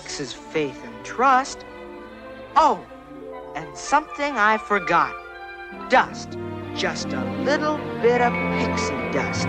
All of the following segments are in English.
Takes is faith and trust. Oh, and something I forgot. Dust. Just a little bit of pixie dust.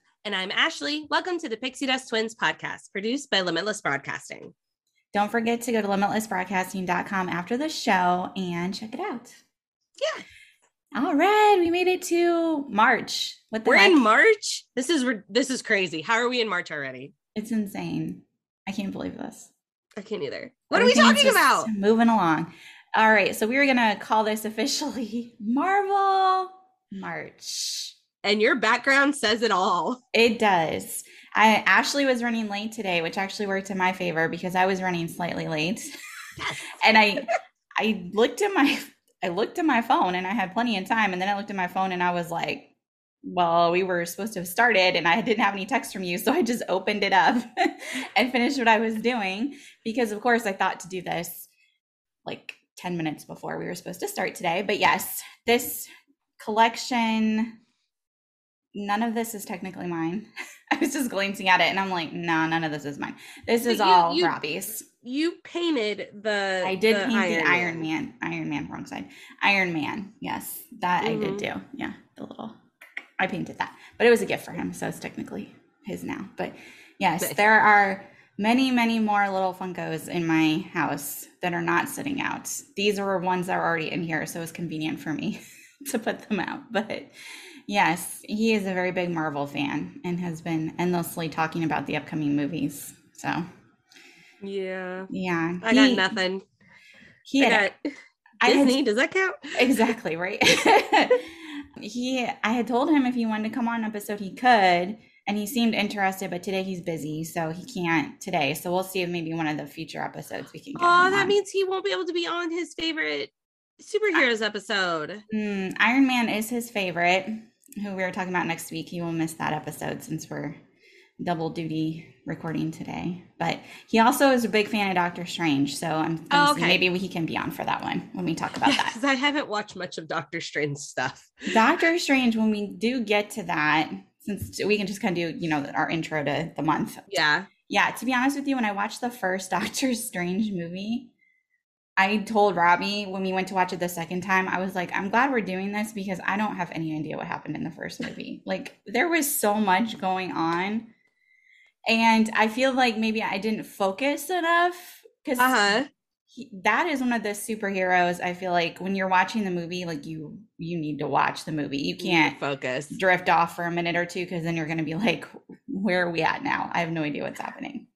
And I'm Ashley. Welcome to the Pixie Dust Twins podcast, produced by Limitless Broadcasting. Don't forget to go to limitlessbroadcasting.com after the show and check it out. Yeah. All right, we made it to March. What the We're heck? in March. This is this is crazy. How are we in March already? It's insane. I can't believe this. I can't either. What are we talking about? Moving along. All right, so we were gonna call this officially Marvel March. And your background says it all. It does. I Ashley was running late today, which actually worked in my favor because I was running slightly late. Yes. and I I looked at my I looked at my phone and I had plenty of time and then I looked at my phone and I was like, well, we were supposed to have started and I didn't have any text from you, so I just opened it up and finished what I was doing because of course I thought to do this like 10 minutes before we were supposed to start today. But yes, this collection none of this is technically mine. I was just glancing at it and I'm like, no, none of this is mine. This But is you- all you- Robbie's. You painted the I did the paint the Iron Man. Iron Man, wrong side. Iron Man. Yes, that I did Mhm. do. Yeah, the little. I painted that, but it was a gift for him, so it's technically his now. But yes, Nice. there are many, many more little Funkos in my house that are not sitting out. These are ones that are already in here, so it's convenient for me to put them out. But yes, he is a very big Marvel fan and has been endlessly talking about the upcoming movies. So Yeah. yeah, I got nothing. He I had got I had- Disney. Does that count? exactly right he i had told him if he wanted to come on an episode he could and he seemed interested but today he's busy so he can't today so we'll see if maybe one of the future episodes we can get Oh, that on. means he won't be able to be on his favorite superheroes episode. Mm, iron man is his favorite who we are talking about next week he will miss that episode since we're double duty recording today but he also is a big fan of doctor strange so i'm Oh, okay. maybe he can be on for that one when we talk about that Because I haven't watched much of Doctor Strange stuff. Doctor Strange, when we do get to that, since we can just kind of do, you know, our intro to the month. Yeah. Yeah, to be honest with you, when I watched the first Doctor Strange movie, I told Robbie when we went to watch it the second time, I was like, I'm glad we're doing this because I don't have any idea what happened in the first movie. Like, there was so much going on. And I feel like maybe I didn't focus enough because Uh huh. that is one of the superheroes i feel like when you're watching the movie like you you need to watch the movie you can't focus. drift off for a minute or two because then you're going to be like where are we at now i have no idea what's happening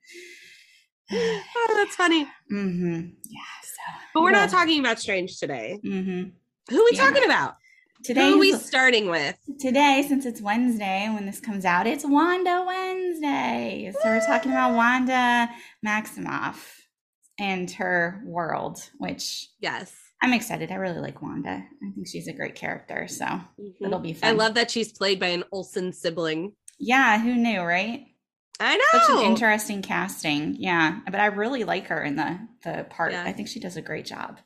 Oh, that's funny. mm-hmm yeah so But we're not talking about Strange today. mm-hmm Who are we Yeah. talking about? today Who are we starting with? today, since it's Wednesday when this comes out, it's Wanda Wednesday. So we're talking about Wanda Maximoff and her world, which Yes. I'm excited. I really like Wanda. I think she's a great character. So it'll be Mm-hmm. I love that she's played by an Olsen sibling. yeah, who knew, right? I know. Such an interesting casting. Yeah, but I really like her in the the part. Yeah. I think she does a great job.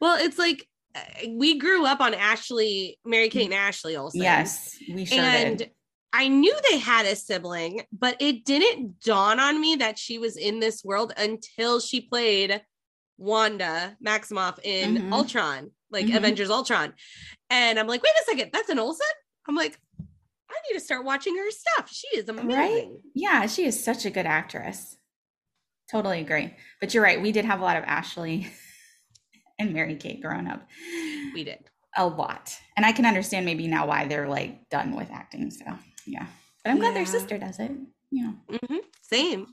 well, it's like uh, we grew up on Ashley, Mary Kate and Ashley Olsen. Yes, we sure and did. I knew they had a sibling, but it didn't dawn on me that she was in this world until she played Wanda Maximoff in Mhm. Ultron, like Mhm. Avengers Ultron. And I'm like, wait a second, that's an Olsen? I'm like, I need to start watching her stuff. She is amazing. Right? Yeah, she is such a good actress. Totally agree. But you're right. We did have a lot of Ashley and Mary Kate growing up. We did. A lot. And I can understand maybe now why they're like done with acting. So, yeah. But I'm glad their sister does it. Yeah. know. hmm Same.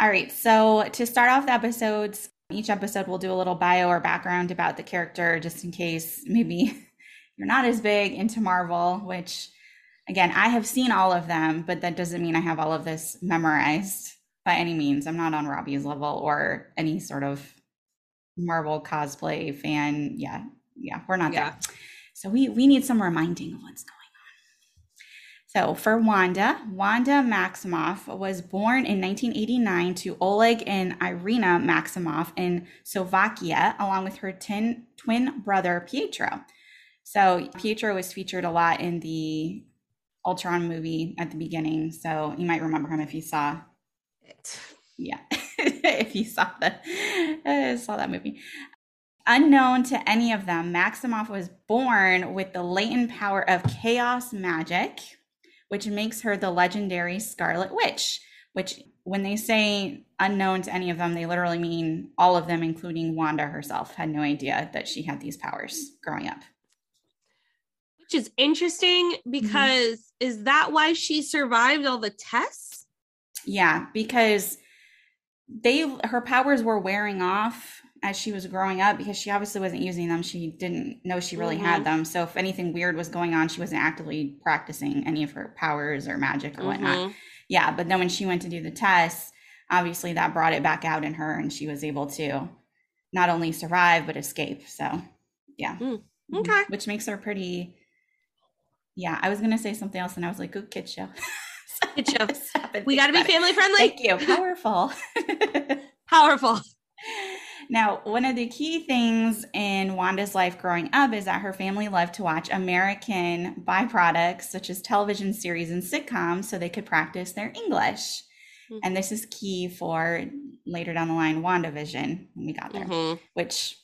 All right. So, to start off the episodes, each episode we'll do a little bio or background about the character just in case maybe you're not as big into Marvel, which again, I have seen all of them, but that doesn't mean I have all of this memorized by any means. I'm not on Robbie's level or any sort of Marvel cosplay fan. Yeah. Yeah, we're not Yeah. there. So we we need some reminding of what's going on. So for Wanda, Wanda Maximoff was born in 1989 to Oleg and Irina Maximoff in Slovakia, along with her tin, twin brother Pietro. So Pietro was featured a lot in the Ultron movie at the beginning. So you might remember him if you saw it. yeah if you saw that uh, saw that movie unknown to any of them maximoff was born with the latent power of chaos magic which makes her the legendary scarlet witch which when they say unknown to any of them they literally mean all of them including wanda herself had no idea that she had these powers growing up Which is interesting Mm-hmm. because is that why she survived all the tests? Yeah, because they her powers were wearing off as she was growing up because she obviously wasn't using them. She didn't know she really Mhm. had them. So if anything weird was going on, she wasn't actively practicing any of her powers or magic or whatnot. Mhm. Yeah, but then when she went to do the tests, obviously that brought it back out in her and she was able to not only survive but escape. So yeah. Mm, Mhm. okay. Which makes her pretty yeah, I was gonna say something else and I was like, good kid show. Kid show. We got to be it. family friendly. Thank you. Powerful. Powerful. now, one of the key things in Wanda's life growing up is that her family loved to watch American byproducts such as television series and sitcoms so they could practice their English. Mhm. And this is key for later down the line WandaVision when we got there, Mhm. which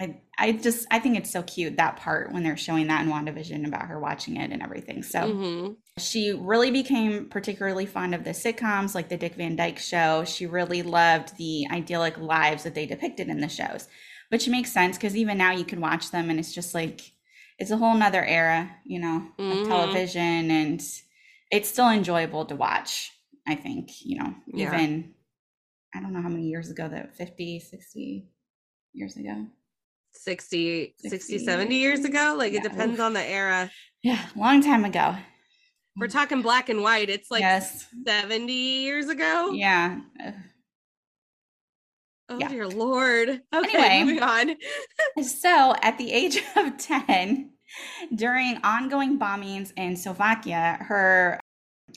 I, I just I think it's so cute that part when they're showing that in WandaVision about her watching it and everything. So Mhm. she really became particularly fond of the sitcoms like the Dick Van Dyke show. She really loved the idyllic lives that they depicted in the shows, which makes sense because even now you can watch them and it's just like, it's a whole nother era, you know, Mhm. of television and it's still enjoyable to watch, I think, you know, Yeah. even, I don't know how many years ago that 50, 60 years ago. 60, 60, 60 70 years ago. Like Yeah, it depends oof. on the era. Yeah, long time ago. We're talking black and white. It's like yes. 70 years ago. Yeah. Oh Yeah. dear lord. Okay, Anyway. moving on. So, at the age of 10, during ongoing bombings in Slovakia, her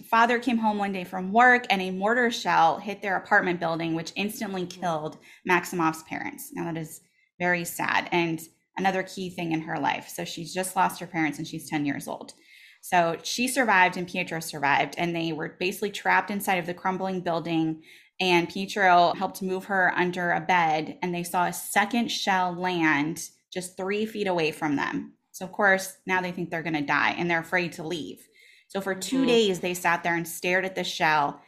father came home one day from work and a mortar shell hit their apartment building, which instantly oh. killed Maximoff's parents. Now, that is very sad and another key thing in her life. So, she's just lost her parents and she's 10 years old. So, she survived and Pietro survived, and they were basically trapped inside of the crumbling building and Pietro helped move her under a bed, and they saw a second shell land just three feet away from them. So, of course, now they think they're going to die and they're afraid to leave. So, for 2 Mhm. days, they sat there and stared at the shell.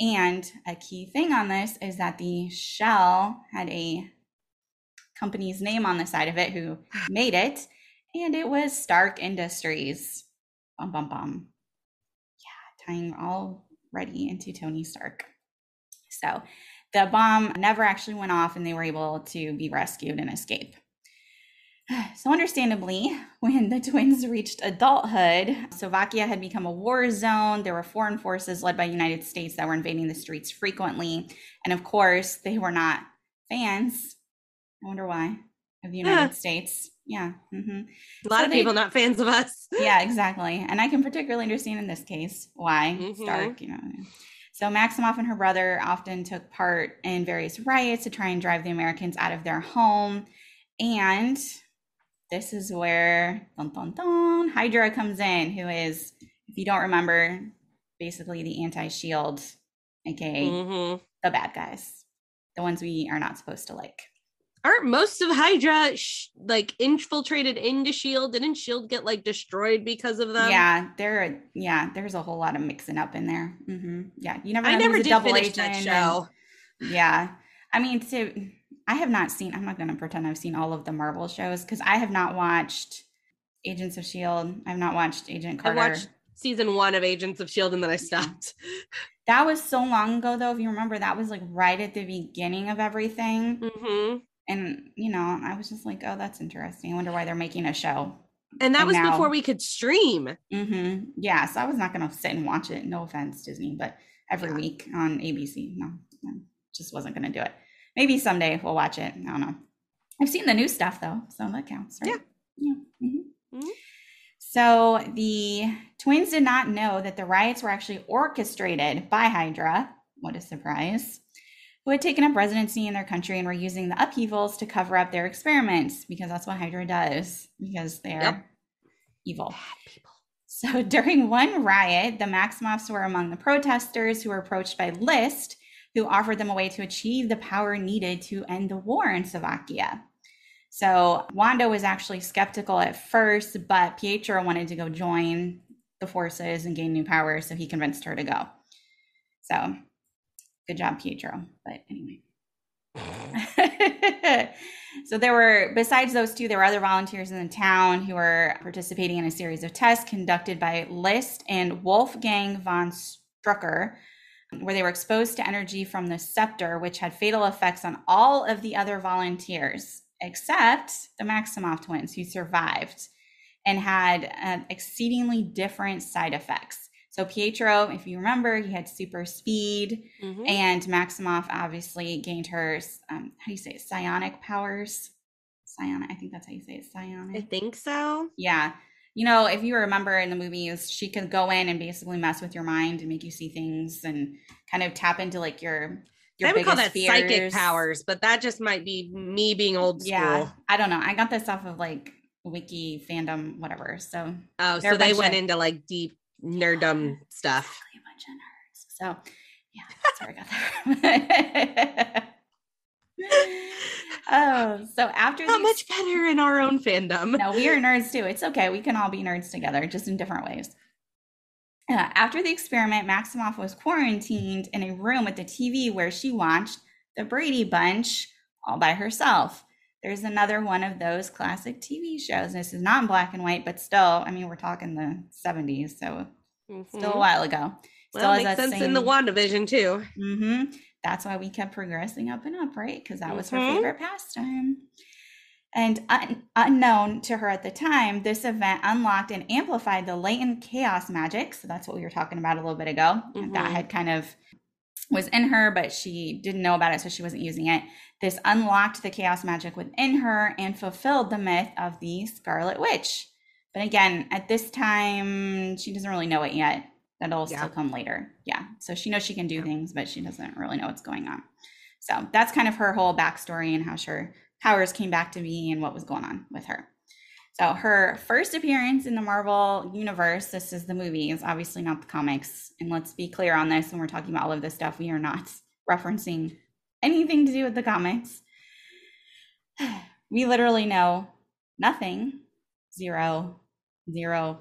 And a key thing on this is that the shell had a company's name on the side of it who made it, and it was Stark Industries. Bum, bum, bum. Yeah, tying all ready into Tony Stark. So the bomb never actually went off and they were able to be rescued and escape. So, understandably, when the twins reached adulthood, Slovakia had become a war zone. There were foreign forces led by the United States that were invading the streets frequently. And of course, they were not fans. I wonder why of the United States. yeah. Yeah. hmm A lot So of they- people not fans of us. Yeah, exactly. And I can particularly understand in this case why Mhm. Stark, you know. So Maximoff and her brother often took part in various riots to try and drive the Americans out of their home. And this is where dun, dun, dun, Hydra comes in, who is, if you don't remember, basically the anti-shield, aka Mhm. the bad guys, the ones we are not supposed to like. Aren't most of Hydra sh- like infiltrated into Shield? Didn't Shield get like destroyed because of them? yeah, there. Yeah, there's a whole lot of mixing up in there. hmm Yeah, you never. Know I never did double finish that show. and- yeah, I mean, to I have not seen. I'm not going to pretend I've seen all of the Marvel shows because I have not watched Agents of Shield. I've not watched Agent Carter. I watched season one of Agents of Shield and then I stopped. That was so long ago, though. If you remember, that was like right at the beginning of everything, hmm and you know, I was just like, oh, that's interesting. I wonder why they're making a show. And that And was now- before we could stream. mm-hmm, Yeah, so I was not going to sit and watch it. No offense, Disney, but every Yeah. week on ABC, no, I just wasn't going to do it. Maybe someday we'll watch it. I don't know. I've seen the new stuff though, so that counts, right? Yeah. mhm. Mhm. So the twins did not know that the riots were actually orchestrated by Hydra. What a surprise! Who had taken up residency in their country and were using the upheavals to cover up their experiments because that's what Hydra does because they're Yep. evil. So during one riot, the Maximoffs were among the protesters who were approached by List, who offered them a way to achieve the power needed to end the war in Slovakia. So Wanda was actually skeptical at first, but Pietro wanted to go join the forces and gain new powers, so he convinced her to go. So good job, Pietro. But anyway. so there were besides those two there were other volunteers in the town who were participating in a series of tests conducted by list and wolfgang von strucker where they were exposed to energy from the scepter which had fatal effects on all of the other volunteers except the maximoff twins who survived and had uh, exceedingly different side effects so pietro if you remember he had super speed Mhm. and Maximoff obviously gained her, um, how do you say it, psionic powers? Psionic, I think that's how you say it, Psionic. I think so. Yeah. You know, if you remember in the movies, she could go in and basically mess with your mind and make you see things and kind of tap into like your your I would call that biggest psychic powers, but that just might be me being old school. Yeah. I don't know. I got this off of like wiki fandom, whatever. So Oh, so they went of- into like deep nerddom stuff. Exactly, a bunch of nerds. So yeah, that's where I got that. oh, so after Not much better in our own fandom. no, we are nerds too. It's okay. We can all be nerds together, just in different ways. Uh, after the experiment, Maximoff was quarantined in a room with the TV where she watched The Brady Bunch all by herself. There's another one of those classic TV shows. This is not in black and white, but still, I mean, we're talking the 70s, so still a Mhm. while ago. Well, has makes sense in the same- WandaVision too. hmm That's why we kept progressing up and up, right? Because that was her Mhm. favorite pastime. And un- unknown to her at the time, this event unlocked and amplified the latent chaos magic. So that's what we were talking about a little bit ago. That Mhm. had kind of was in her, but she didn't know about it, so she wasn't using it. This unlocked the chaos magic within her and fulfilled the myth of the Scarlet Witch. But again, at this time, she doesn't really know it yet. That'll Yeah. still come later. Yeah. So she knows she can do things, but she doesn't really know what's going on. So that's kind of her whole backstory and how her powers came back to be and what was going on with her. So her first appearance in the Marvel universe, this is the movie, movies, obviously not the comics. And let's be clear on this when we're talking about all of this stuff, we are not referencing anything to do with the comics. We literally know nothing, zero, zero,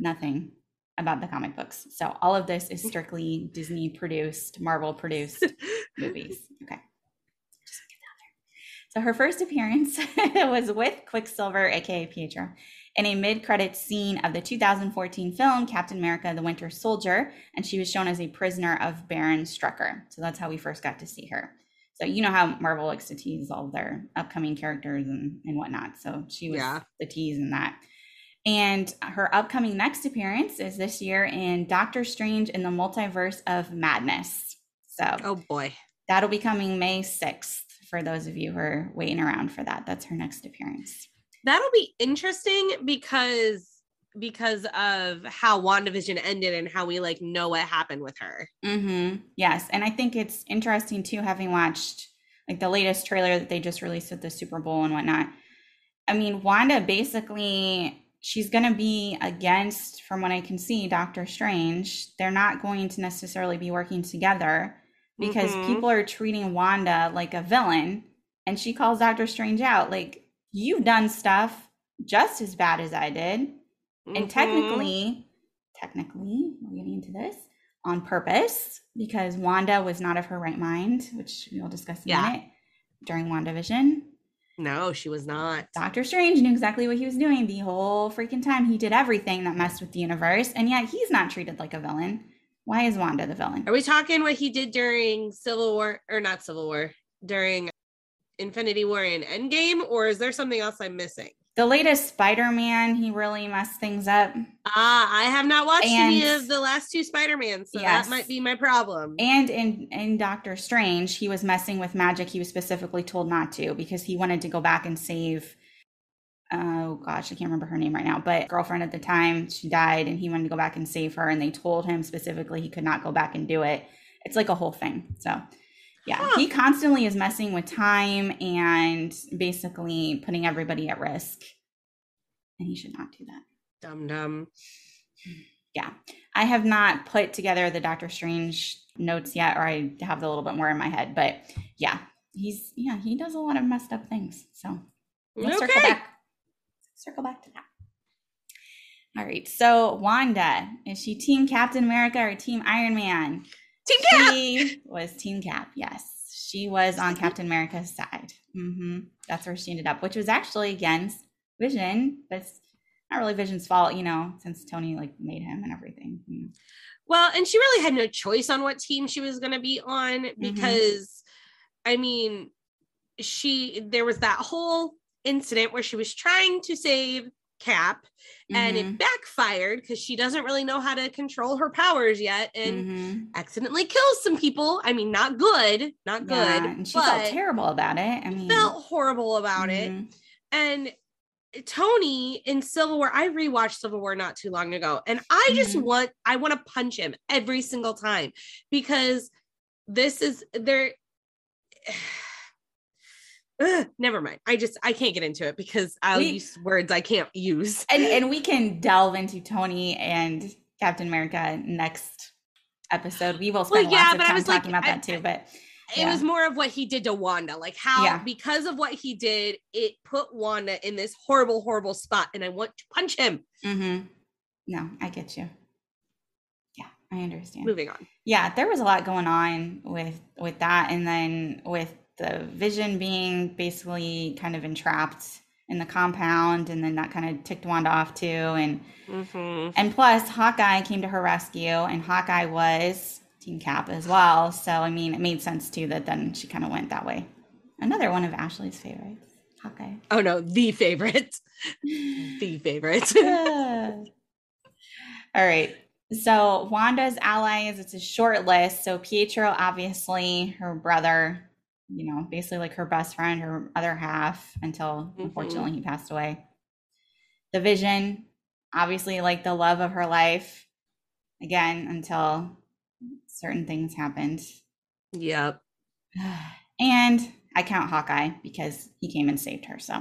nothing about the comic books. So all of this is strictly Disney produced, Marvel produced movies. Okay. Just get that there. So her first appearance was with Quicksilver, aka Pietro, in a mid-credit scene of the 2014 film Captain America: The Winter Soldier, and she was shown as a prisoner of Baron Strucker. So that's how we first got to see her. So you know how Marvel likes to tease all their upcoming characters and, and whatnot. So she was Yeah. the tease in that. And her upcoming next appearance is this year in Doctor Strange in the Multiverse of Madness. So Oh boy. that'll be coming May 6th for those of you who are waiting around for that. That's her next appearance. That'll be interesting because because of how WandaVision ended and how we like know what happened with her. Mm-hmm. Yes. And I think it's interesting too, having watched like the latest trailer that they just released at the Super Bowl and whatnot. I mean, Wanda basically she's gonna be against, from what I can see, Doctor Strange. They're not going to necessarily be working together because Mhm. people are treating Wanda like a villain and she calls Doctor Strange out. Like, you've done stuff just as bad as I did. And Mhm. technically, technically, we're getting into this on purpose because Wanda was not of her right mind, which we'll discuss in Yeah. a minute during WandaVision. no, she was not. Doctor Strange knew exactly what he was doing the whole freaking time. He did everything that messed with the universe, and yet he's not treated like a villain. Why is Wanda the villain? Are we talking what he did during Civil War or not Civil War during Infinity War and Endgame, or is there something else I'm missing? The latest Spider Man, he really messed things up. Ah, I have not watched any of the last two Spider-Mans, so Yes. that might be my problem. And in in Doctor Strange, he was messing with magic. He was specifically told not to because he wanted to go back and save. Oh gosh, I can't remember her name right now. But girlfriend at the time, she died, and he wanted to go back and save her. And they told him specifically he could not go back and do it. It's like a whole thing. So, yeah, Huh. he constantly is messing with time and basically putting everybody at risk. And he should not do that. Dum dum. yeah i have not put together the doctor strange notes yet or i have a little bit more in my head but yeah he's yeah he does a lot of messed up things so let's circle back circle back to that all right so wanda is she team captain america or team iron man Team Cap. she was team cap yes she was on captain america's side hmm that's where she ended up which was actually against vision but it's not really vision's fault you know since tony like made him and everything know. Well, and she really had no choice on what team she was going to be on Mm-hmm. because, I mean, she there was that whole incident where she was trying to save Cap and Mhm. it backfired because she doesn't really know how to control her powers yet and Mhm. accidentally kills some people. I mean, not good, not good, Yeah, and she felt terrible about it i mean felt horrible about it. mhm. And Tony in Civil War, I rewatched Civil War not too long ago, and I just Mhm. want I want to punch him every single time because this is there. Ugh, never mind. I just I can't get into it because I'll We- use words I can't use. and and we can delve into tony and captain america next episode we will spend Well, yeah, lots of but I time was like, talking about I- that too but It was more of what he did to Wanda, like how Yeah. because of what he did, it put Wanda in this horrible, horrible spot, and I want to punch him. Mm-hmm. no i get you yeah i understand Moving on. yeah there was a lot going on with with that and then with the vision being basically kind of entrapped in the compound and then that kind of ticked wanda off too and Mhm. and plus hawkeye came to her rescue and hawkeye was team cap as well so i mean it made sense too that then she kind of went that way another one of ashley's favorites hawkeye Oh no, the favorite, the favorite. All right. So Wanda's allies, it's a short list. So Pietro, obviously, her brother, you know, basically like her best friend, her other half, until Mhm. unfortunately he passed away. The Vision, obviously, like the love of her life, again, until certain things happened. yep. And I count Hawkeye because he came and saved her. So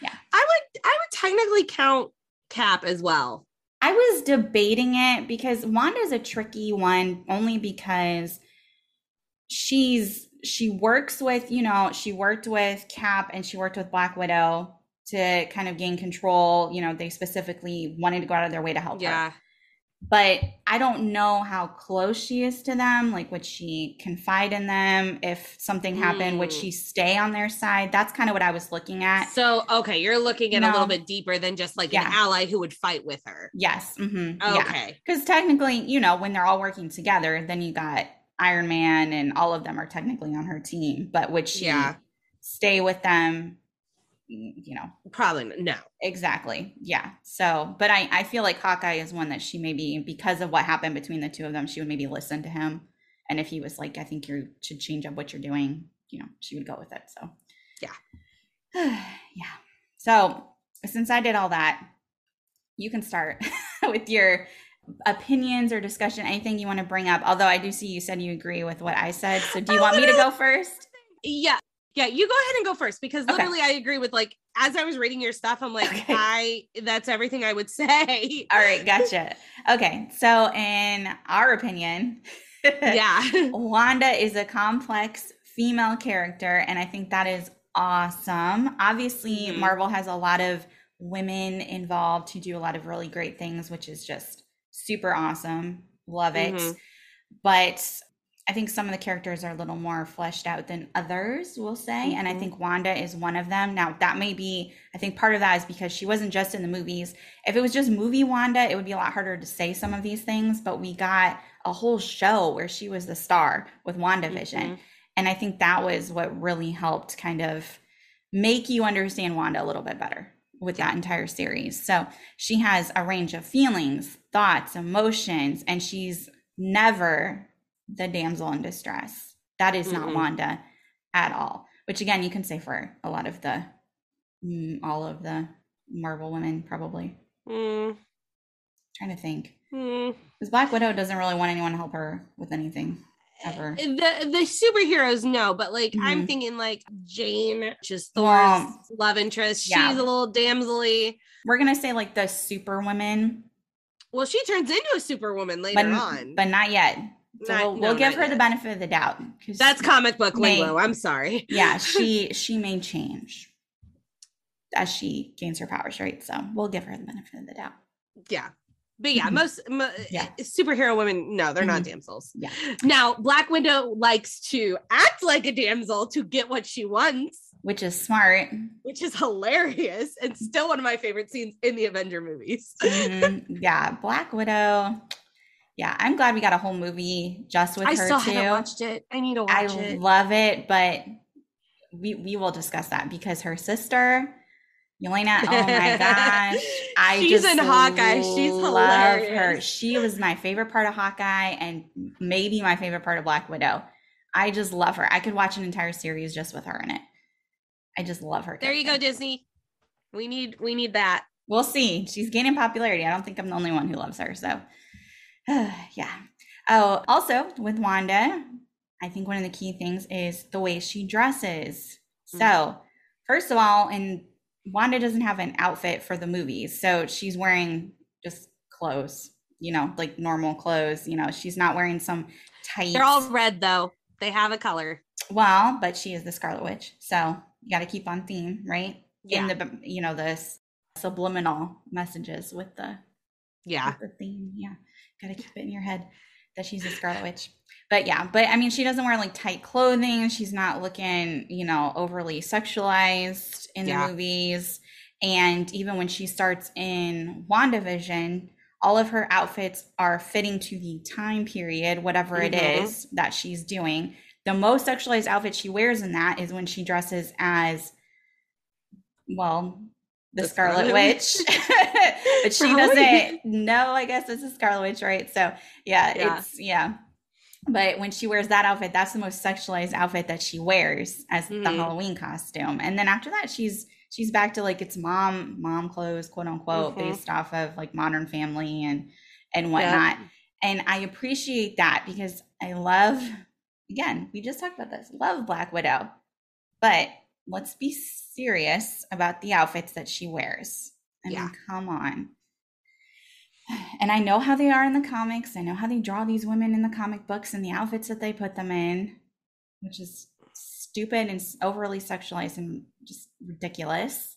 yeah. I would I would technically count Cap as well. I was debating it because Wanda's a tricky one only because she's she works with, you know, she worked with Cap and she worked with Black Widow to kind of gain control. You know, they specifically wanted to go out of their way to help her. Yeah. But I don't know how close she is to them. Like, would she confide in them if something happened? Would Mm. she stay on their side? That's kind of what I was looking at. So okay, you're looking at a little bit deeper than just like an ally who would fight with her. Yes. hmm Okay. Because technically, you know, when they're all working together, then you got Iron Man and all of them are technically on her team, but would she Yeah. stay with them? You know, Probably no. exactly. Yeah. So, but I, I feel like Hawkeye is one that she maybe, because of what happened between the two of them, she would maybe listen to him. And if he was like, I think you should change up what you're doing, you know, she would go with it. So, Yeah. yeah. So, since I did all that, you can start with your opinions or discussion, anything you want to bring up. Although I do see you said you agree with what I said. So, do you I want me to go first? Yeah. Yeah, you go ahead and go first because Okay. literally I agree with like as I was reading your stuff, I'm like, Okay. I that's everything I would say. All right, gotcha. Okay. So, in our opinion, yeah. Wanda is a complex female character, and I think that is awesome. Obviously, Mhm. Marvel has a lot of women involved who do a lot of really great things, which is just super awesome. Love it. Mhm. But I think some of the characters are a little more fleshed out than others, we'll say. And I Mhm. think Wanda is one of them. Now, that may be, I think part of that is because she wasn't just in the movies. If it was just movie Wanda, it would be a lot harder to say some of these things. But we got a whole show where she was the star with WandaVision. Mhm. And I think that was what really helped kind of make you understand Wanda a little bit better with that entire series. So she has a range of feelings, thoughts, emotions, and she's never the damsel in distress. That is not Mm-mm. Wanda at all. Which again, you can say for a lot of the, mm, all of the Marvel women, probably. Mm, trying to think. mm. Because Black Widow doesn't really want anyone to help her with anything ever. The the superheroes no, but like I'm Mhm. thinking like Jane, just Thor's Well, love interest. yeah. She's a little damselly. We're gonna say like the superwoman. Well, she turns into a superwoman later but on. but not yet. So Not- we'll, no, we'll give her the benefit of the doubt. That's comic book lingo. I'm sorry. yeah, she she may change as she gains her powers, right? So we'll give her the benefit of the doubt. Yeah. But yeah, Mhm. most mo- Yeah. superhero women, no, they're not Mhm. damsels. Yeah. Now, Black Widow likes to act like a damsel to get what she wants, Which is smart. which is hilarious and still one of my favorite scenes in the Avenger movies. Mhm. yeah, Black Widow. Yeah, I'm glad we got a whole movie just with I her still too. haven't watched it. I need to watch I it. love it, but we we will discuss that because her sister, Yelena, oh my gosh. I She's in Hawkeye. She's love her. hilarious. She was my favorite part of Hawkeye and maybe my favorite part of Black Widow. I just love her. I could watch an entire series just with her in it. I just love her. there you go. Disney. We need we need that. We'll see. She's gaining popularity. I don't think I'm the only one who loves her. So, yeah. Oh, also with Wanda, I think one of the key things is the way she dresses. Hmm. So, first of all, and Wanda doesn't have an outfit for the movies. So, she's wearing just clothes, you know, like normal clothes. You know, she's not wearing some tight. They're all red though. They have a color. Well, but she is the Scarlet Witch. So, you got to keep on theme, right? In Yeah. the, you know, the subliminal messages with the Yeah. with the theme. Yeah. Gotta keep it in your head that she's a Scarlet Witch. But yeah, but I mean, she doesn't wear like tight clothing. She's not looking, you know, overly sexualized in Yeah. the movies. And even when she starts in WandaVision, all of her outfits are fitting to the time period, whatever it Mhm. is that she's doing. The most sexualized outfit she wears in that is when she dresses as, well, the, The Scarlet, Scarlet Witch. but she doesn't know, I guess it's a Scarlet Witch, right? So yeah, Yeah. it's yeah. But when she wears that outfit, that's the most sexualized outfit that she wears as the Mhm. Halloween costume. And then after that, she's she's back to like it's mom mom clothes, quote unquote, Mhm. based off of like Modern Family and and whatnot. And I appreciate that because I love again, we just talked about this. Love Black Widow. But let's be serious about the outfits that she wears. I Yeah. mean, come on. And I know how they are in the comics. I know how they draw these women in the comic books and the outfits that they put them in, which is stupid and overly sexualized and just ridiculous.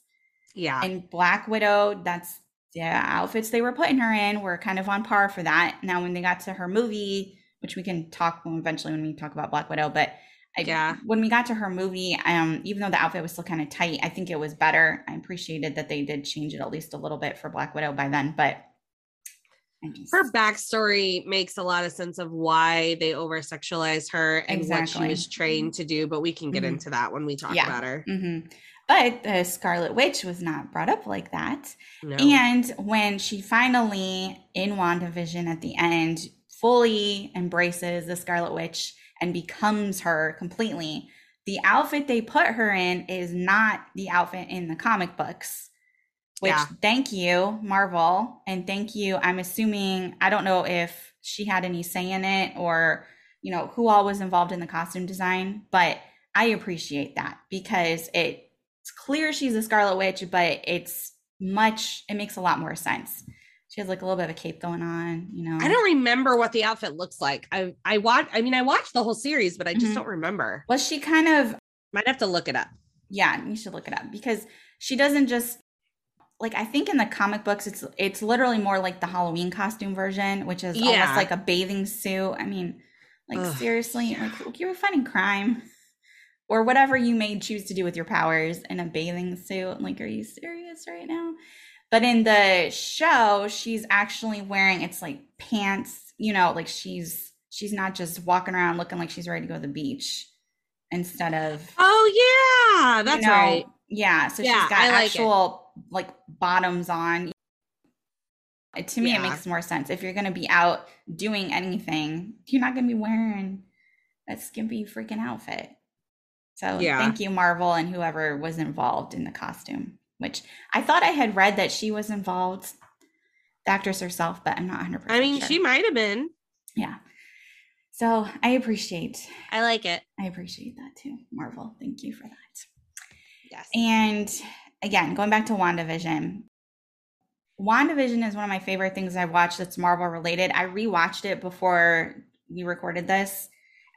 Yeah. And Black Widow, that's the outfits they were putting her in were kind of on par for that. Now, when they got to her movie, which we can talk eventually when we talk about Black Widow, but I, Yeah. when we got to her movie, um, even though the outfit was still kind of tight, I think it was better. I appreciated that they did change it at least a little bit for Black Widow by then, but just- her backstory makes a lot of sense of why they over sexualized her and what she was trained to do, but we can get Mhm. into that when we talk Yeah. about her. Mhm. But the Scarlet Witch was not brought up like that. No. And when she finally, in WandaVision at the end, fully embraces the Scarlet Witch and becomes her completely, the outfit they put her in is not the outfit in the comic books. Which, Yeah. thank you, Marvel. And thank you. I'm assuming, I don't know if she had any say in it or, you know, who all was involved in the costume design, but I appreciate that because it it's clear she's a Scarlet Witch, but it's much it makes a lot more sense. She has like a little bit of a cape going on, you know. I don't remember what the outfit looks like. I I watch I mean, I watched the whole series, but I just Mhm. don't remember. Well, she kind of Might have to look it up. yeah, you should look it up because she doesn't just like I think in the comic books it's it's literally more like the Halloween costume version, which is Yeah. almost like a bathing suit. I mean, like Ugh, seriously, like you're fighting crime or whatever you may choose to do with your powers in a bathing suit. Like, are you serious right now? But in the show, she's actually wearing it's like pants, you know, like she's she's not just walking around looking like she's ready to go to the beach instead of Oh yeah, that's you know, right. Yeah, so Yeah, she's got I actual like bottoms on. To me, it makes more sense. If you're going to be out doing anything, you're not going to be wearing that skimpy freaking outfit. So Yeah. thank you, Marvel, and whoever was involved in the costume. Which I thought I had read that she was involved, the actress herself, but I'm not 100. percent I mean, she might have been. yeah. So I appreciate, I like it. I appreciate that too, Marvel. Thank you for that. Yes. And again, going back to WandaVision. WandaVision is one of my favorite things I've watched that's Marvel related. I rewatched it before we recorded this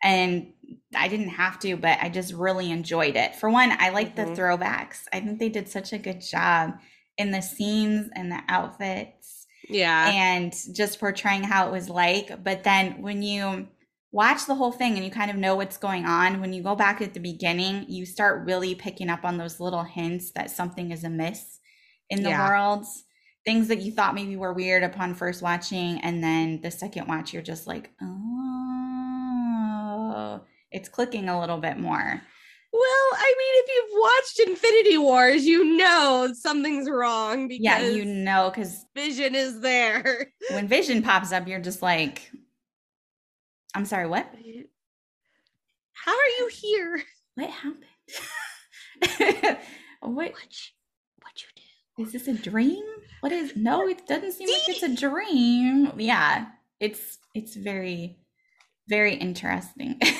and I didn't have to, but I just really enjoyed it. For one, I like Mhm. the throwbacks. I think they did such a good job in the scenes and the outfits yeah. and just portraying how it was like. But then when you watch the whole thing and you kind of know what's going on, when you go back at the beginning, you start really picking up on those little hints that something is amiss in the Yeah. world. Things that you thought maybe were weird upon first watching, and then the second watch, you're just like, oh, it's clicking a little bit more. Well, I mean, if you've watched Infinity Wars, you know something's wrong because Yeah, you know, because Vision is there. when Vision pops up, you're just like, I'm sorry, what? How are you here? What happened? what What you, what you do? is this a dream? What is no, it doesn't seem like it's a dream. Yeah, it's it's very very interesting.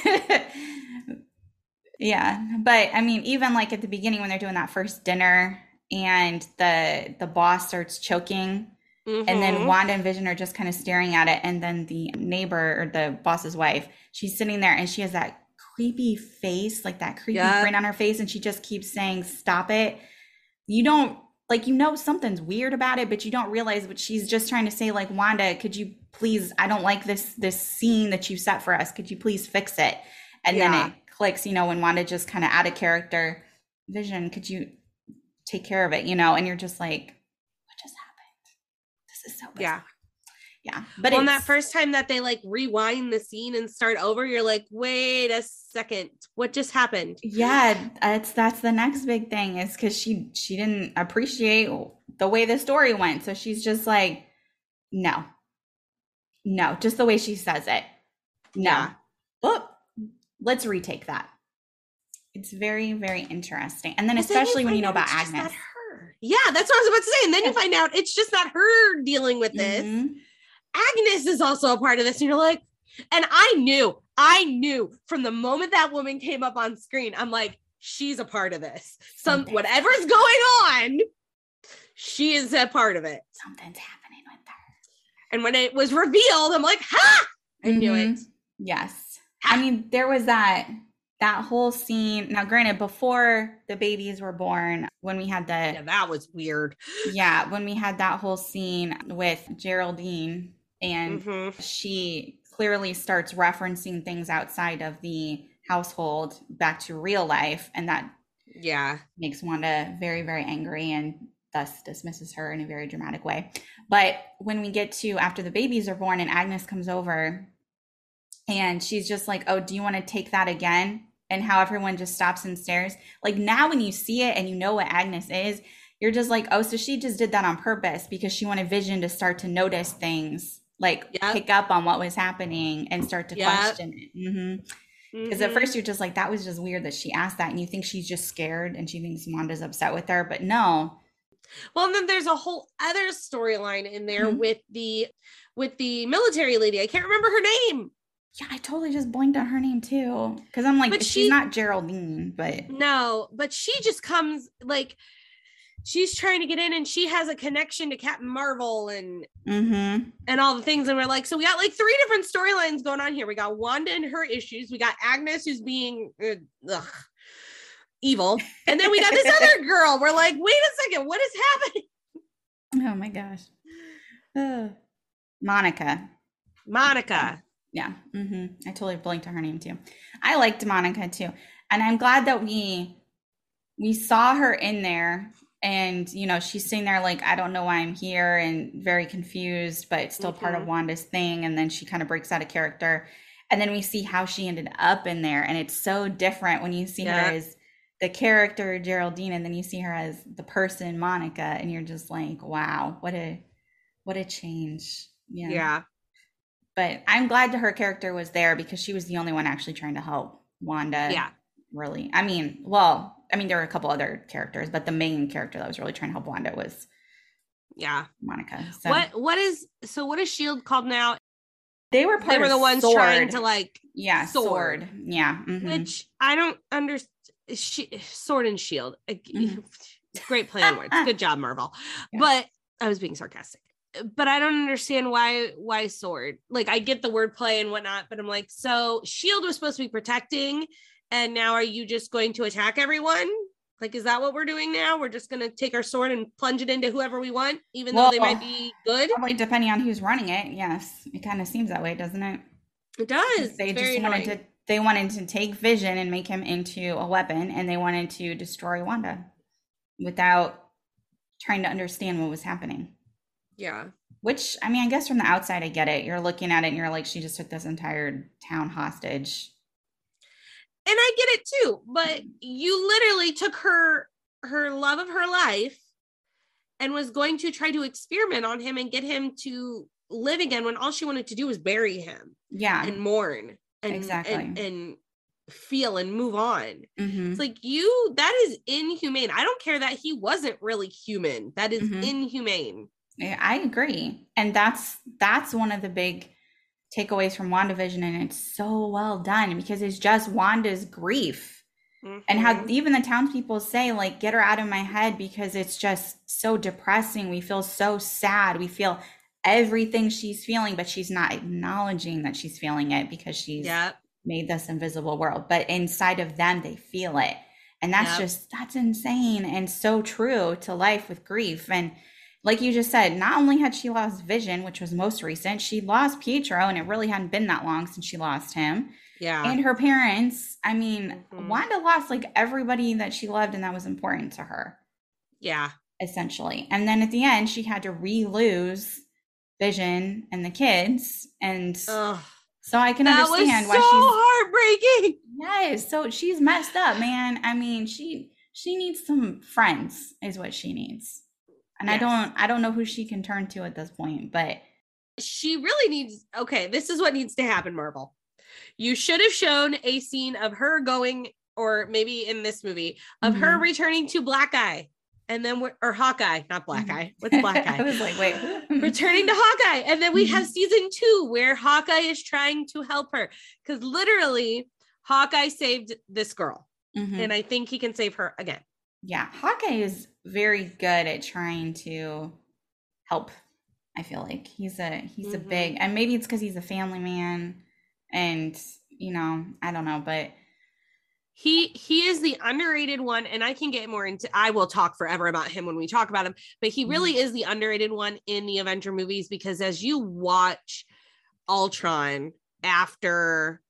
yeah, but I mean even like at the beginning when they're doing that first dinner and the the boss starts choking and then Mhm. Wanda and Vision are just kind of staring at it and then the neighbor or the boss's wife, she's sitting there and she has that creepy face, like that creepy Yeah. grin on her face and she just keeps saying stop it. You don't like you know something's weird about it but you don't realize what she's just trying to say like Wanda, could you please I don't like this this scene that you set for us. Could you please fix it? And Yeah. then it clicks, you know, when Wanda just kind of out of character, Vision, could you take care of it, you know? And you're just like what just happened? This is so bizarre. Yeah. Yeah. But on that first time that they like rewind the scene and start over, you're like, wait a second, what just happened? yeah that's that's the next big thing is because she she didn't appreciate the way the story went so she's just like no no just the way she says it no Yeah. oh, let's retake that it's very very interesting and then But then you especially when you know about agnes. Yeah, that's what I was about to say. And then you find out it's just not her dealing with this. Mhm. Agnes is also a part of this. And you're like, and I knew, I knew from the moment that woman came up on screen, I'm like, she's a part of this. Some Something. whatever's going on, she is a part of it. something's happening And when it was revealed, I'm like, ha! I knew it. Mhm. Yes. I mean, there was that that whole scene. Now, granted, before the babies were born, when we had the Yeah, that was weird. yeah, when we had that whole scene with Geraldine and Mhm. she clearly starts referencing things outside of the household back to real life and that Yeah. makes Wanda very very angry and thus dismisses her in a very dramatic way. But when we get to after the babies are born and Agnes comes over and she's just like, Oh, do you want to take that again? And how everyone just stops and stares. Like now, when you see it and you know what Agnes is, you're just like, Oh, so she just did that on purpose because she wanted Vision to start to notice things, like Yep. pick up on what was happening and start to Yep. question it. hmm because at Mhm. first you're just like that was just weird that she asked that and you think she's just scared and she thinks wanda's upset with her but no Well, and then there's a whole other storyline in there Mhm. with the with the military lady. I can't remember her name. yeah i totally just blinked on her name too because i'm like But she's she- not geraldine but No, but she just comes like she's trying to get in and she has a connection to Captain Marvel and mm-hmm and all the things and we're like so we got like three different storylines going on here. We got Wanda and her issues. We got Agnes who's being uh, ugh, evil. And then we got this other girl. We're like, "Wait a second, what is happening?" oh my gosh Ugh. monica Monica. yeah hmm i totally blinked on her name too i liked monica too and i'm glad that we we saw her in there and you know she's sitting there like i don't know why i'm here and very confused but it's still part of Mhm. wanda's thing and then she kind of breaks out of character and then we see how she ended up in there and it's so different when you see Yeah. her as the character geraldine and then you see her as the person monica and you're just like wow what a what a change yeah Yeah. but i'm glad that her character was there because she was the only one actually trying to help wanda Yeah. really i mean well i mean there were a couple other characters but the main character that was really trying to help wanda was Yeah. monica so What what is so what is Shield called now? they were part They were of the ones trying to like yeah sword, Sword. yeah mhm. which I don't understand. Sword and Shield. Mhm. Great play on words. Good job, Marvel. Yeah. But I was being sarcastic. But I don't understand why why sword. Like I get the word play and whatnot, but I'm like, so Shield was supposed to be protecting, and now are you just going to attack everyone? Like, is that what we're doing now? We're just gonna take our sword and plunge it into whoever we want, even though they might be good. probably depending on who's running it yes it kind of seems that way doesn't it It does. they It's just wanted annoying. to they wanted to take vision and make him into a weapon and they wanted to destroy wanda without trying to understand what was happening. Yeah. which i mean i guess from the outside i get it. You're looking at it and you're like she just took this entire town hostage. And I get it too, but you literally took her her love of her life and was going to try to experiment on him and get him to live again when all she wanted to do was bury him yeah. and mourn and Exactly. and, and feel and move on. Mhm. It's like you that is inhumane. I don't care that he wasn't really human. That is Mhm. inhumane. Yeah, I agree. And that's that's one of the big takeaways from WandaVision and it's so well done because it's just Wanda's grief. And how Mhm. even the townspeople say, like, get her out of my head because it's just so depressing. We feel so sad. We feel everything she's feeling, but she's not acknowledging that she's feeling it because she's yeah. made this invisible world. But inside of them, they feel it. And that's Yep. just, that's insane and so true to life with grief. And like you just said, not only had she lost Vision, which was most recent, she lost Pietro, and it really hadn't been that long since she lost him. Yeah. And her parents. I mean, Mhm. Wanda lost like everybody that she loved and that was important to her, yeah. essentially. And then at the end, she had to re lose Vision and the kids. And Ugh. so I can understand so why she's so heartbreaking. Yes, so she's messed up, man. I mean, she she needs some friends is what she needs. And I don't I don't know who she can turn to at this point, but she really needs okay this is what needs to happen marvel you should have shown a scene of her going or maybe in this movie of her Mhm. returning to black eye and then we're or hawkeye not black Mhm. eye what's black Eye? I was like, wait. returning to hawkeye and then we have season two where hawkeye is trying to help her because literally hawkeye saved this girl Mhm. and i think he can save her again yeah, Hawkeye is very good at trying to help. I feel like he's a he's a Mhm. big and maybe it's because he's a family man and you know, I don't know, but he he is the underrated one and i can get more into i will talk forever about him when we talk about him but he really is the underrated one in the avenger movies because as you watch ultron after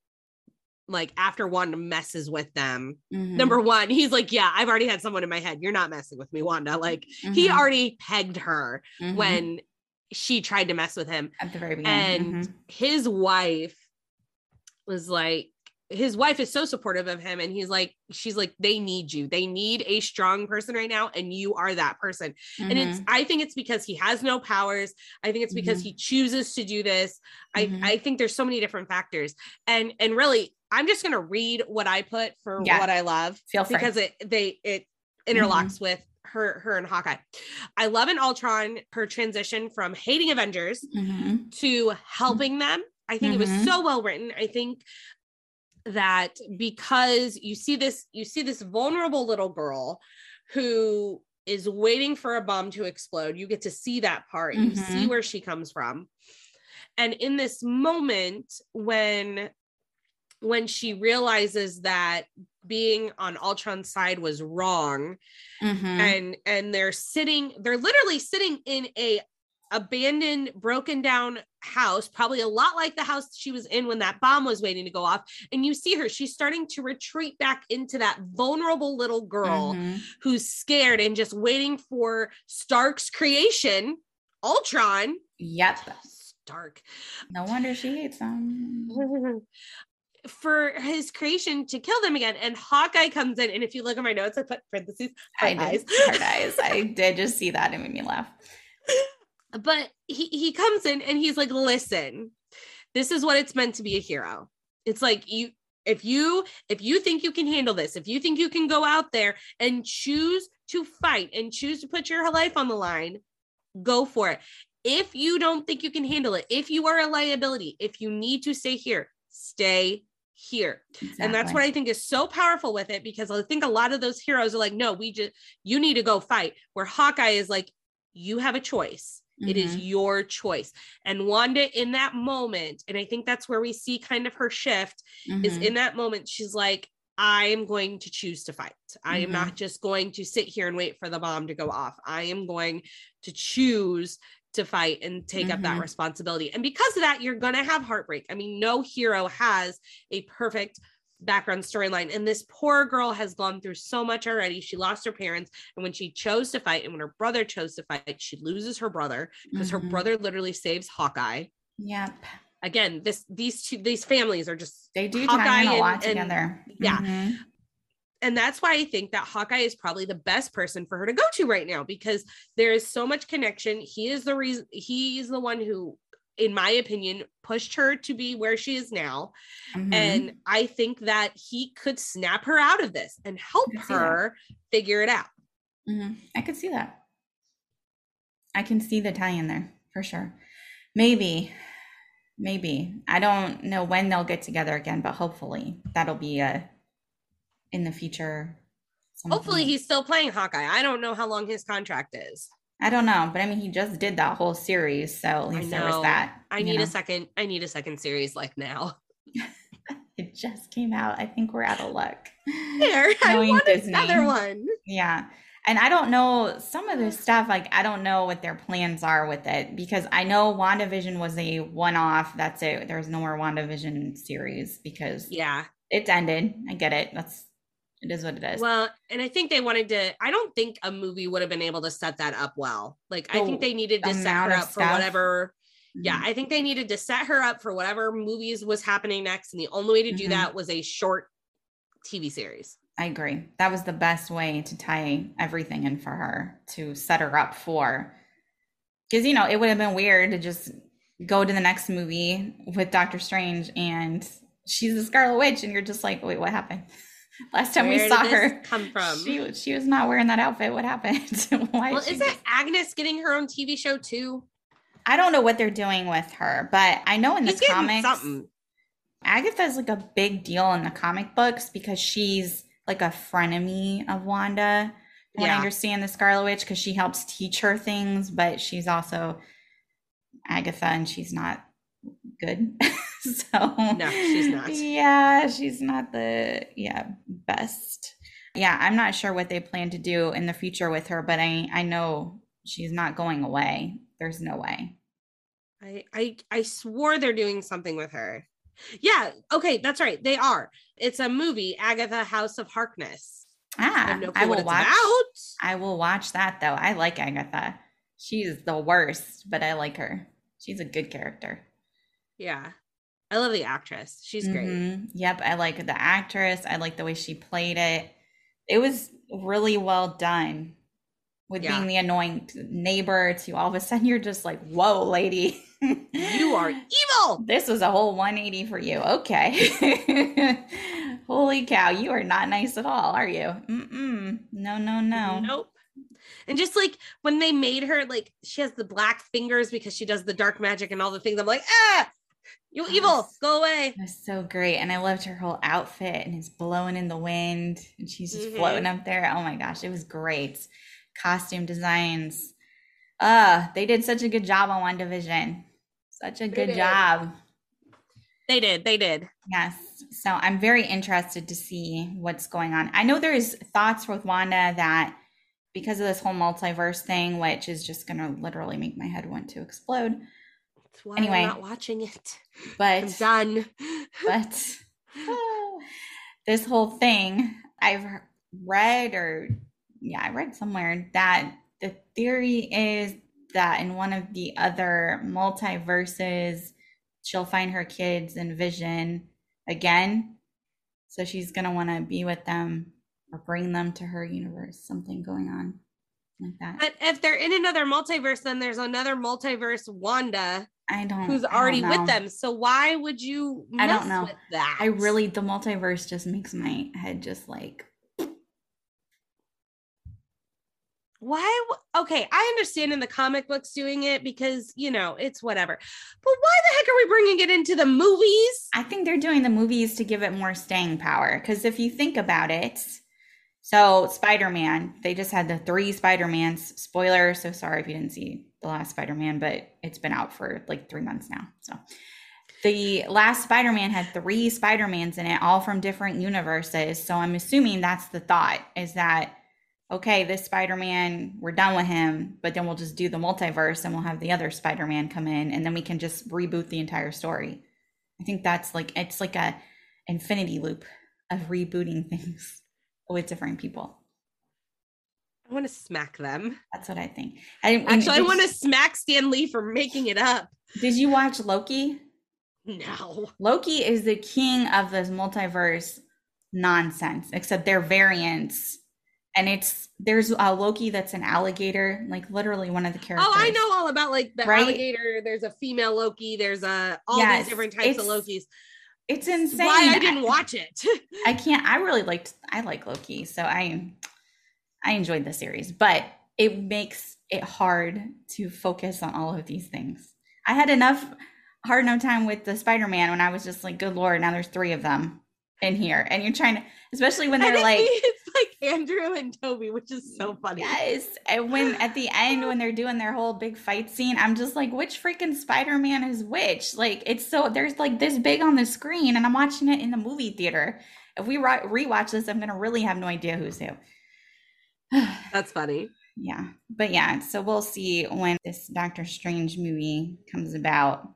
like after Wanda messes with them. Mhm. Number one, he's like, Yeah, I've already had someone in my head. You're not messing with me, Wanda. Like he Mhm. already pegged her Mhm. when she tried to mess with him. at the very beginning. And Mhm. his wife was like, his wife is so supportive of him. And he's like, she's like, they need you. They need a strong person right now. And you are that person. And it's, Mhm. I think it's because he has no powers. I think it's because Mhm. he chooses to do this. Mhm. I, I think there's so many different factors. And, and really, I'm just going to read what I put for Yeah. what I love feel free. because it, they, it Mm-hmm. interlocks with her, her and Hawkeye. I love in Ultron, her transition from hating Avengers Mhm. to helping them. I think it was so well written. I think that because you see this, you see this vulnerable little girl who is waiting for a bomb to explode. You get to see that part. You see Mhm. where she comes from. And in this moment when when she realizes that being on Ultron's side was wrong, Mhm. and and they're sitting they're literally sitting in a abandoned broken down house probably a lot like the house she was in when that bomb was waiting to go off and you see her she's starting to retreat back into that vulnerable little girl Mhm. who's scared and just waiting for stark's creation ultron Yep. stark No wonder she hates them. for his creation to kill them again and hawkeye comes in and if you look at my notes i put parentheses I heart did. eyes. Hard eyes. I did just see that. It made me laugh. but he he comes in and he's like listen this is what it's meant to be a hero. It's like you if you if you think you can handle this if you think you can go out there and choose to fight and choose to put your life on the line go for it. If you don't think you can handle it if you are a liability if you need to stay here stay here. And that's what i think is so powerful with it because i think a lot of those heroes are like no we just you need to go fight. Where hawkeye is like you have a choice it is Mhm. your choice and wanda in that moment and i think that's where we see kind of her shift is Mhm. in that moment she's like i am going to choose to fight i am not just going to sit here and wait for the bomb to go off i am going to choose to fight and take up that Mhm. responsibility and because of that you're going to have heartbreak i mean no hero has a perfect background storyline and this poor girl has gone through so much already she lost her parents and when she chose to fight and when her brother chose to fight she loses her brother because her Mhm. brother literally saves hawkeye Yep. again this these two these families are just They do Hawkeye tie a lot and- together. yeah. Mhm. and that's why I think that Hawkeye is probably the best person for her to go to right now because there is so much connection. He is the reason he is the one who, in my opinion, pushed her to be where she is now. Mhm. And I think that he could snap her out of this and help that. her figure it out. Mhm. I could see that. I can see the tie in there for sure. Maybe, maybe. I don't know when they'll get together again, but hopefully that'll be a in the future. Hopefully he's still playing Hawkeye. I don't know how long his contract is. I don't know, but I mean, he just did that whole series, so at least there was that. I need know. a second. I need a second series like now. It just came out. I think we're out of luck. There, I want Disney. another one. Yeah. And I don't know some of this stuff, like, I don't know what their plans are with it because I know WandaVision was a one off. That's it. There's no more WandaVision series because Yeah. it's ended. I get it. That's, it is what it is. Well, and I think they wanted to. I don't think a movie would have been able to set that up well. Like, I think they needed to set her up for stuff. whatever. Yeah, Mhm. I think they needed to set her up for whatever movies was happening next, and the only way to do Mhm. that was a short TV series. I agree. That was the best way to tie everything in for her to set her up for. Because, you know, it would have been weird to just go to the next movie with Doctor Strange and she's the Scarlet Witch, and you're just like, wait, what happened? Last time Where we saw her, come from? she was she was not wearing that outfit. What happened? Why well, is isn't Agnes getting her own TV show too? I don't know what they're doing with her, but I know in the He's getting comics, something. Agatha is like a big deal in the comic books because she's like a frenemy of Wanda. When I Yeah. understand the Scarlet Witch, because she helps teach her things, but she's also Agatha and she's not good. so No, she's not. Yeah, she's not the yeah best. Yeah, I'm not sure what they plan to do in the future with her, but I I know she's not going away. There's no way. I, I I swore they're doing something with her. Yeah. Okay, that's right. They are. It's a movie, Agatha House of Harkness. I Ah, have no I will watch. about. I will watch that though. I like Agatha. She's the worst, but I like her. She's a good character. Yeah. I love the actress. She's great. Mhm. Yep, I like the actress. I like the way she played it. It was really well done. With Yeah. being the annoying neighbor to all of a sudden you're just like, "Whoa, lady." You are evil. This was a whole 180 for you. Okay. Holy cow, you are not nice at all, are you? Mm-mm. No, no, no. Nope. And just like when they made her, like she has the black fingers because she does the dark magic and all the things. I'm like, ah, you evil, go away. It was so great. And I loved her whole outfit and it's blowing in the wind and she's just Mhm. floating up there. Oh my gosh, it was great. Costume designs. Uh, they did such a good job on WandaVision. Such a good did. job. They did, they did. Yes. So I'm very interested to see what's going on. I know there's thoughts with Wanda that because of this whole multiverse thing, which is just going to literally make my head want to explode. That's why Anyway. I'm not watching it. I'm But, done. but this whole thing, I've read or, yeah, I read somewhere that the theory is that in one of the other multiverses, she'll find her kids and vision again. So she's going to want to be with them or bring them to her universe, something going on like that. But if they're in another multiverse, then there's another multiverse Wanda I don't know. who's I don't already with them. So why would you I don't know. with that? I really, the multiverse just makes my head just like, why okay i understand in the comic books doing it because you know it's whatever but why the heck are we bringing it into the movies I think they're doing the movies to give it more staying power. Because if you think about it, so Spider Man, they just had the three Spider Mans. Spoiler, so sorry if you didn't see the last Spider Man, but it's been out for like three months now. So the last Spider Man had three Spider Mans in it, all from different universes. So I'm assuming that's the thought is that, okay, this Spider Man, we're done with him, but then we'll just do the multiverse and we'll have the other Spider Man come in and then we can just reboot the entire story. I think that's like it's like a infinity loop of rebooting things with different people. i want to smack them That's what I think. I, actually i want to smack stan lee for making it up Did you watch Loki? no Loki is the king of this multiverse nonsense, except they're variants. And it's there's a Loki that's an alligator, like literally one of the characters. oh i know all about like the Right? alligator there's a female loki there's a all Yes, these different types of lokis It's insane. why i didn't watch it I can't. I really liked. I like Loki, so I I enjoyed the series, but it makes it hard to focus on all of these things. I had enough hard enough time with the Spider Man when I was just like, good lord, now there's three of them in here, and you're trying to, especially when they're like. it's like andrew and tobey which is so funny Yes, and when at the end when they're doing their whole big fight scene, I'm just like, which freaking Spider-Man is which? Like, it's so there's like this big on the screen, and I'm watching it in the movie theater. If we re- rewatch this, I'm gonna really have no idea who's who. that's funny yeah, but yeah, so we'll see when this Doctor Strange movie comes about,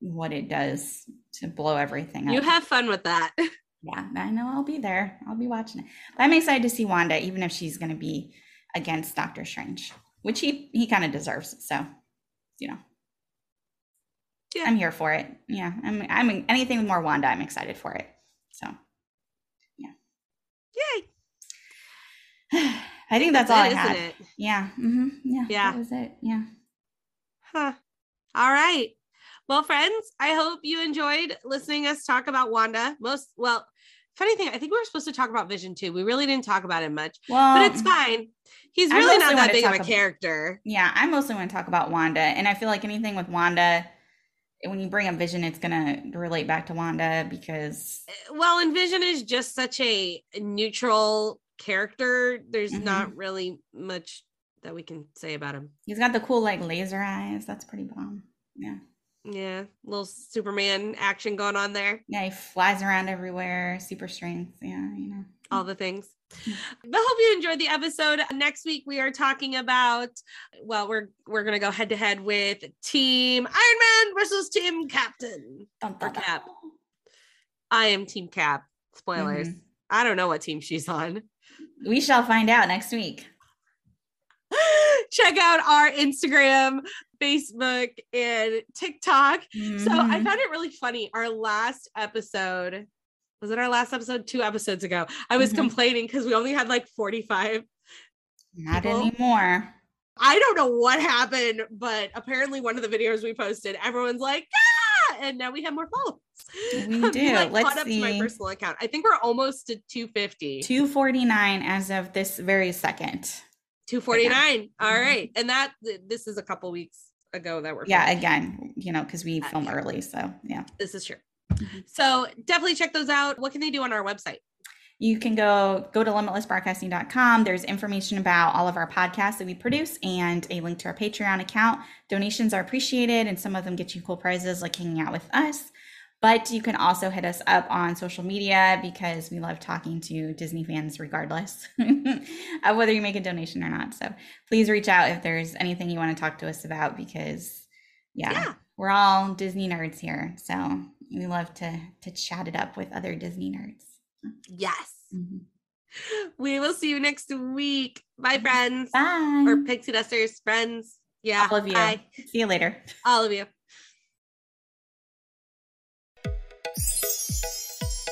what it does to blow everything up. you have fun with that Yeah, I know I'll be there. I'll be watching it. But I'm excited to see Wanda, even if she's going to be against Doctor Strange, which he he kind of deserves. So, you know, Yeah. I'm here for it. Yeah, I'm. I'm anything with more Wanda. I'm excited for it. So, yeah, yay I think that's, all I it, had. isn't it Yeah. hmm Yeah. Yeah. That was it. Yeah. Huh. All right. Well, friends, I hope you enjoyed listening us talk about Wanda. Most well, funny thing, I think we were supposed to talk about Vision too. We really didn't talk about him much, Well, but it's fine. He's really not that big of a ab- character. Yeah, I mostly want to talk about Wanda, and I feel like anything with Wanda, when you bring up Vision, it's gonna relate back to Wanda because Well, and Vision is just such a neutral character. There's Mhm. not really much that we can say about him. he's got the cool like laser eyes. That's pretty bomb. Yeah. Yeah, little Superman action going on there. Yeah, he flies around everywhere, super strength. Yeah, you know. all the things. But hope you enjoyed the episode. Next week we are talking about well, we're we're gonna go head to head with Team Iron Man versus Team Captain Dun, dun, dun. Cap. I am Team Cap. Spoilers. Mhm. I don't know what team she's on. We shall find out next week. Check out our Instagram, Facebook, and TikTok. So I Mhm. found it really funny. Our last episode was it our last episode? Two episodes ago. I was Mhm. complaining because we only had like 45. not people- anymore. I don't know what happened, but apparently one of the videos we posted, everyone's like, ah! And now we have more followers. We do. like, Let's caught up to my personal account. I think we're almost to 250. 249 as of this very second. 249. All Mhm. And that this is a couple weeks ago that we're Yeah, filming. again, you know, because we Uh, film early. So, yeah. this is true. Mhm. So definitely check those out. What can they do on our website? You can go go to limitlessbroadcasting.com. There's information about all of our podcasts that we produce and a link to our Patreon account. Donations are appreciated and some of them get you cool prizes like hanging out with us. But you can also hit us up on social media because we love talking to Disney fans regardless of whether you make a donation or not. So please reach out if there's anything you want to talk to us about because yeah, Yeah. we're all Disney nerds here. So we love to to chat it up with other Disney nerds. Yes. Mhm. We will see you next week. Bye, friends. Bye. Or pixie dusters, friends. Yeah. all of you. Bye. See you later. All of you.